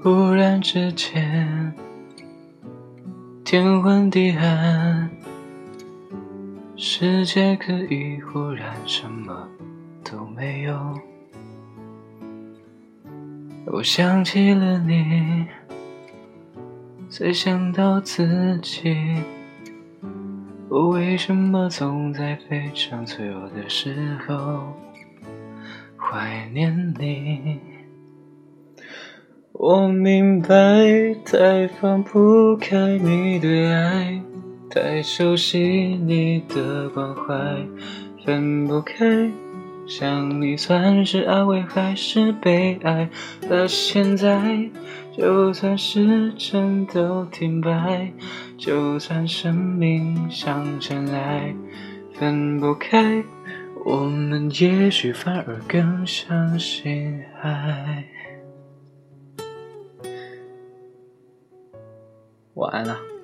忽然之间，天昏地暗，世界可以忽然什么都没有。我想起了你，才想到自己，我为什么总在非常脆弱的时候怀念你？我明白，太放不开你的爱，太熟悉你的关怀，分不开。想你算是安慰还是悲哀？而现在，就算时针都停摆，就算生命像尘埃，分不开，我们也许反而更相信爱。晚安了。